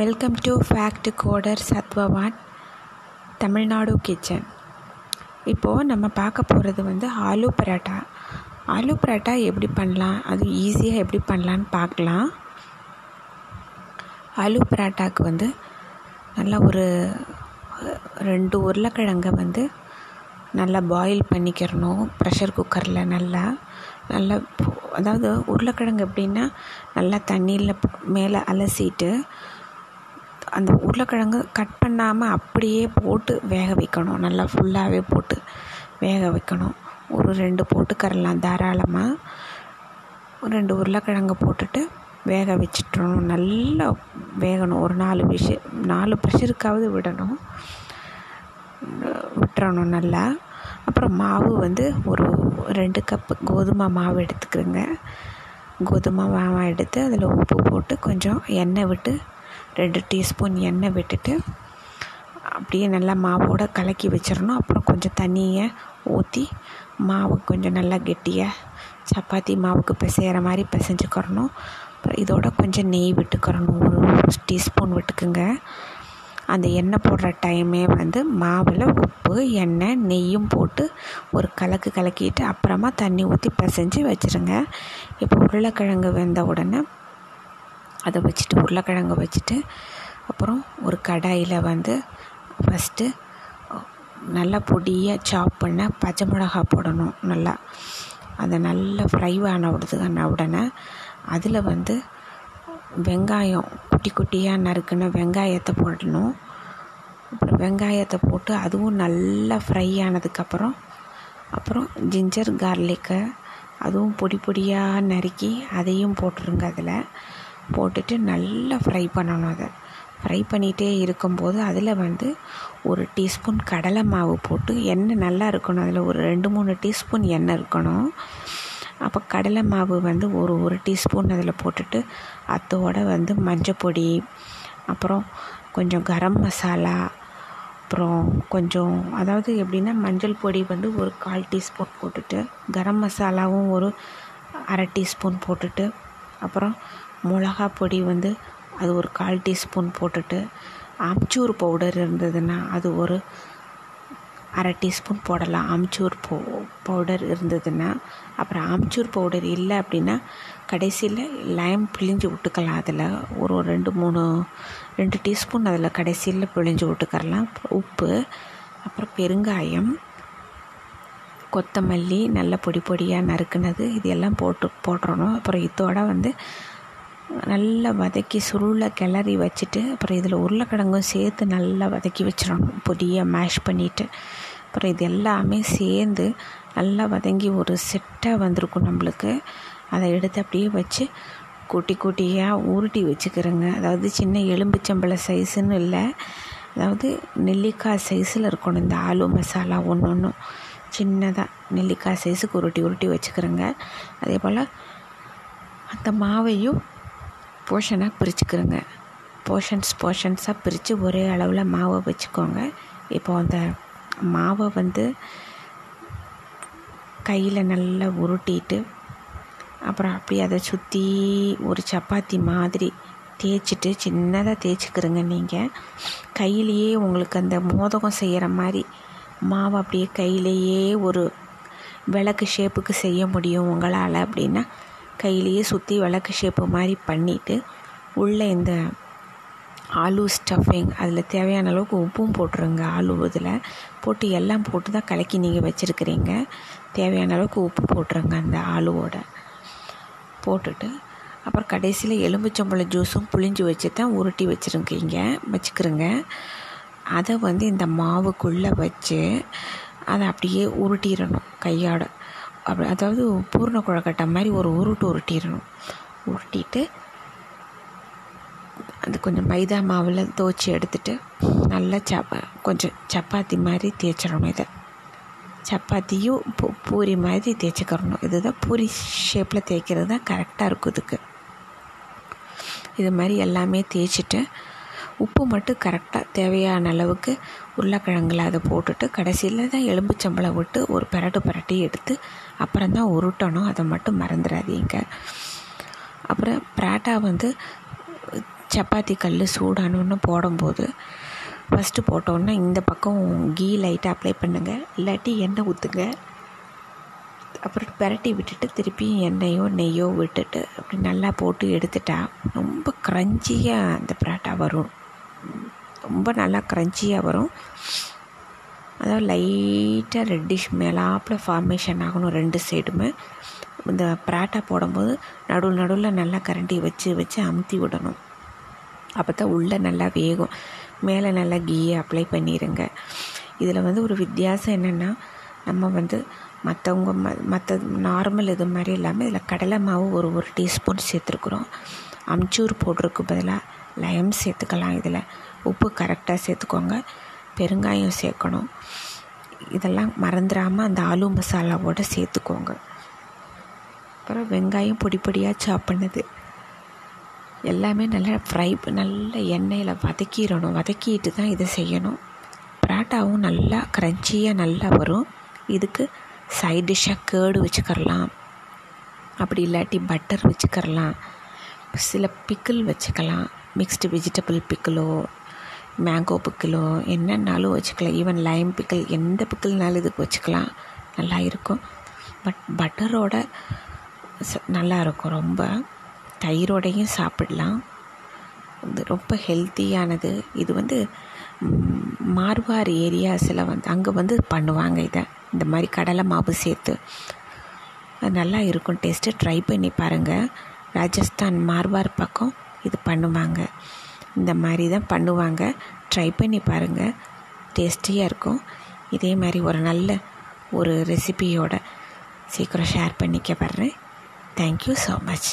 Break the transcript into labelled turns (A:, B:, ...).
A: Welcome to fact coder சத்வவான் Tamil Nadu kitchen இப்போது நம்ம பார்க்க போகிறது வந்து ஆலு பரோட்டா. ஆலு பரோட்டா எப்படி பண்ணலாம்? அது ஈஸியாக எப்படி பண்ணலான்னு பார்க்கலாம். ஆலு பரோட்டாவுக்கு வந்து நல்லா ஒரு ரெண்டு உருளைக்கிழங்கை வந்து நல்லா பாயில் பண்ணிக்கிறணும். ப்ரெஷர் குக்கரில் நல்லா நல்லா அதாவது உருளைக்கிழங்கு எப்படின்னா நல்லா தண்ணியில் மேலே அலசிட்டு அந்த உருளைக்கிழங்கு கட் பண்ணாமல் அப்படியே போட்டு வேக வைக்கணும். நல்லா ஃபுல்லாகவே போட்டு வேக வைக்கணும். ஒரு ரெண்டு போட்டுக்கரலாம் தாராளமாக ஒரு ரெண்டு உருளைக்கிழங்கு போட்டுட்டு வேக வச்சிட்டணும். நல்லா வேகணும். ஒரு நாலு விஷ நாலு ப்ரெஷருக்காவது விடணும். விட்டுறணும் நல்லா. அப்புறம் மாவு வந்து ஒரு ரெண்டு கப்பு கோதுமை மாவு எடுத்துக்கிறேங்க. கோதுமை மாவை எடுத்து அதில் உப்பு போட்டு கொஞ்சம் எண்ணெய் விட்டு ரெண்டு டீஸ்பூன் எண்ணெய் விட்டுட்டு அப்படியே நல்லா மாவோடு கலக்கி வச்சிடணும். அப்புறம் கொஞ்சம் தண்ணியை ஊற்றி மாவு கொஞ்சம் நல்லா கெட்டியாக சப்பாத்தி மாவுக்கு பிசைகிற மாதிரி பிசைஞ்சுக்கிறணும். அப்புறம் இதோட கொஞ்சம் நெய் விட்டுக்கிறணும். ஒரு டீஸ்பூன் விட்டுக்குங்க. அந்த எண்ணெய் போடுற டைமே வந்து மாவில் உப்பு எண்ணெய் நெய்யும் போட்டு ஒரு கலக்கு கலக்கிட்டு அப்புறமா தண்ணி ஊற்றி பிசைஞ்சு வச்சுருங்க. இப்போ உருளைக்கிழங்கு வெந்த உடனே அதை வச்சுட்டு உருளைக்கிழங்கு வச்சுட்டு அப்புறம் ஒரு கடாயில் வந்து ஃபஸ்ட்டு நல்லா பொடியாக சாப் பண்ண பச்சை மிளகா போடணும் நல்லா. அதை நல்லா ஃப்ரை ஆன விடுது உடனே அதில் வந்து வெங்காயம் குட்டி குட்டியாக நறுக்குன வெங்காயத்தை போடணும். அப்புறம் வெங்காயத்தை போட்டு அதுவும் நல்லா ஃப்ரை ஆனதுக்கப்புறம் அப்புறம் ஜிஞ்சர் கார்லிக்கை அதுவும் பொடி பொடியாக நறுக்கி அதையும் போட்டுருங்க அதில். போட்டுட்டு நல்லா ஃப்ரை பண்ணணும் அதை. ஃப்ரை பண்ணிகிட்டே இருக்கும்போது அதில் வந்து ஒரு டீஸ்பூன் கடலை மாவு போட்டு எண்ணெய் நல்லா இருக்கணும். அதில் ஒரு ரெண்டு மூணு டீஸ்பூன் எண்ணெய் இருக்கணும். அப்போ கடலை மாவு வந்து ஒரு ஒரு டீஸ்பூன் அதில் போட்டுட்டு அத்தோடு வந்து மஞ்சப்பொடி அப்புறம் கொஞ்சம் கரம் மசாலா அப்புறம் கொஞ்சம் அதாவது எப்படின்னா மஞ்சள் பொடி வந்து ஒரு கால் டீஸ்பூன் போட்டுட்டு கரம் மசாலாவும் ஒரு அரை டீஸ்பூன் போட்டுட்டு அப்புறம் மிளகா பொடி வந்து அது ஒரு கால் டீஸ்பூன் போட்டுட்டு ஆம்ச்சூர் பவுடர் இருந்ததுன்னா அது ஒரு அரை டீஸ்பூன் போடலாம். ஆம்ச்சூர் போ பவுடர் இருந்ததுன்னா அப்புறம் ஆம்ச்சூர் பவுடர் இல்லை அப்படின்னா கடைசியில் லைம் பிழிஞ்சு விட்டுக்கலாம். அதில் ஒரு ரெண்டு மூணு ரெண்டு டீஸ்பூன் அதில் கடைசியில் பிழிஞ்சு விட்டுக்கரலாம் உப்பு அப்புறம் பெருங்காயம் கொத்தமல்லி நல்ல பொடி பொடியாக நறுக்குனது இது எல்லாம் போட்டு போட்டுறணும். அப்புறம் இதோட வந்து நல்லா வதக்கி சுருளை கிளறி வச்சுட்டு அப்புறம் இதில் உருளைக்கிழங்கும் சேர்த்து நல்லா வதக்கி வச்சிடணும். பொடியாக மேஷ் பண்ணிவிட்டு அப்புறம் இது எல்லாமே சேர்ந்து நல்லா வதங்கி ஒரு செட்டாக வந்திருக்கும் நம்மளுக்கு. அதை எடுத்து அப்படியே வச்சு குட்டி குட்டியாக உருட்டி வச்சுக்கிறேங்க. அதாவது சின்ன எலும்புச்சம்பளை சைஸுன்னு இல்லை. அதாவது நெல்லிக்காய் சைஸில் இருக்கணும். இந்த ஆலு மசாலா ஒன்று ஒன்றும் சின்னதாக நெல்லிக்காய் சைஸுக்கு உருட்டி உருட்டி வச்சுக்கிறேங்க. அதே போல் அந்த மாவையும் போர்ஷனாக பிரிச்சுக்கிறோங்க போர்ஷன்ஸ் போர்ஷன்ஸாக பிரித்து ஒரே அளவில் மாவை வச்சுக்கோங்க. இப்போ அந்த மாவை வந்து கையில் நல்லா உருட்டிட்டு அப்புறம் அப்படியே அதை சுற்றி ஒரு சப்பாத்தி மாதிரி தேய்ச்சிட்டு சின்னதாக தேய்ச்சிக்கிறோங்க நீங்கள் கையிலையே உங்களுக்கு அந்த மோதகம் செய்கிற மாதிரி மாவை அப்படியே கையிலேயே ஒரு விளக்கு ஷேப்புக்கு செய்ய முடியும் உங்களால் அப்படின்னா. கையிலேயே சுற்றி விளக்கு ஷேப்பு மாதிரி பண்ணிவிட்டு உள்ளே இந்த ஆலு ஸ்டஃபிங் அதில் தேவையான அளவுக்கு உப்பும் போட்டுருங்க. ஆலு இதில் போட்டு எல்லாம் போட்டு தான் கலக்கி நீங்கள் வச்சுருக்கிறீங்க. தேவையான அளவுக்கு உப்பு போட்டுருங்க அந்த ஆலுவோட போட்டுட்டு அப்புறம் கடைசியில் எலும்புச்சம்பழம் ஜூஸும் புளிஞ்சு வச்சு தான் உருட்டி வச்சுருக்கீங்க. வச்சுக்கிறோங்க அதை வந்து இந்த மாவுக்குள்ளே வச்சு அதை அப்படியே உருட்டிடணும் கையோட. அப்படி அதாவது பூர்ண குழக்கட்டை மாதிரி ஒரு உருட்டு உருட்டிடணும். உருட்டிட்டு அது கொஞ்சம் மைதா மாவில் துவச்சி எடுத்துட்டு நல்லா சப்பா கொஞ்சம் சப்பாத்தி மாதிரி தேய்ச்சிடணும் இதை. சப்பாத்தியும் பூ பூரி மாதிரி தேய்ச்சிக்கிறணும் இதுதான் பூரி ஷேப்பில் தேய்க்கிறது தான் கரெக்டாக இருக்கும் இதுக்கு. இது மாதிரி எல்லாமே தேய்ச்சிட்டு உப்பு மட்டும் கரெக்டாக தேவையான அளவுக்கு உருளைக்கிழங்குல அதை போட்டுட்டு கடைசியில் தான் எலும்புச்சம்பளம் விட்டு ஒரு பரட்டு பரட்டி எடுத்து அப்புறம் தான் உருட்டணும். அதை மட்டும் மறந்துடாதீங்க. அப்புறம் பராட்டா வந்து சப்பாத்தி கல் சூடானோன்னு போடும்போது ஃபஸ்ட்டு போட்டோன்னே இந்த பக்கம் கீ லைட்டாக அப்ளை பண்ணுங்கள் இல்லாட்டி எண்ணெய் ஊற்றுங்க அப்புறம் பெரட்டி விட்டுட்டு திருப்பி எண்ணெயோ நெய்யோ விட்டுட்டு அப்படி நல்லா போட்டு எடுத்துட்டா ரொம்ப க்ரன்ச்சியாக அந்த பராட்டா வரும். ரொம்ப நல்லா க்ரன்ச்சியாக வரும். அதாவது லைட்டாக ரெட்டிஷ் மேலாப்பில் ஃபார்மேஷன் ஆகணும் ரெண்டு சைடுமே இந்த பராட்டா போடும்போது நடுவில் நடுவில் நல்லா கரண்டி வச்சு வச்சு அமுத்தி விடணும். அப்போ தான் உள்ளே நல்லா வேகும். மேலே நல்லா கீயை அப்ளை பண்ணிடுங்க இதில் வந்து ஒரு வித்தியாசம் என்னென்னா நம்ம வந்து மற்றவங்க ம மற்ற நார்மல் இது மாதிரி இல்லாமல் இதில் கடலை மாவு ஒரு ஒரு டீஸ்பூன் சேர்த்துருக்குறோம். அம்ச்சூர் போடுறதுக்கு பதிலாக லயம் சேர்த்துக்கலாம் இதில். உப்பு கரெக்டாக சேர்த்துக்கோங்க. பெருங்காயம் சேர்க்கணும். இதெல்லாம் மறந்துடாமல் அந்த ஆலு மசாலாவோடு சேர்த்துக்கோங்க. அப்புறம் வெங்காயம் பொடி பொடியாக சாப் பண்ணது. எல்லாமே நல்லா ஃப்ரை நல்ல எண்ணெயில் வதக்கிடணும். வதக்கிட்டு தான் இதை செய்யணும். பராட்டாவும் நல்லா க்ரன்ச்சியாக நல்லா வரும். இதுக்கு சைட் டிஷ்ஷாக கேர்டு வச்சுக்கரலாம் அப்படி இல்லாட்டி பட்டர் வச்சுக்கரலாம் சில பிக்கிள் வச்சுக்கலாம். மிக்ஸ்டு வெஜிடபிள் பிக்கிளோ மேங்கோ பிக்கிலோ என்னன்னாலும் வச்சுக்கலாம். ஈவன் லைம் பிக்கிள் எந்த பிக்கிள்னாலும் இதுக்கு வச்சுக்கலாம். நல்லா இருக்கும். பட் பட்டரோட நல்லா இருக்கும். ரொம்ப தயிரோடையும் சாப்பிடலாம். இது ரொம்ப ஹெல்த்தியானது இது வந்து மார்வார் ஏரியாஸில் வந்து அங்கே வந்து பண்ணுவாங்க இதை. இந்த மாதிரி கடலை மாவு சேர்த்து. அது நல்லா இருக்கும். டேஸ்ட்டு ட்ரை பண்ணி பாருங்கள் ராஜஸ்தான் மார்வார் பக்கம் இது பண்ணுவாங்க. இந்த மாதிரி தான் பண்ணுவாங்க. ட்ரை பண்ணி பாருங்கள் டேஸ்டியாக இருக்கும். இதே மாதிரி ஒரு நல்ல ஒரு ரெசிபியோட சீக்கிரம் ஷேர் பண்ணிக்க வர்றேன். Thank you so much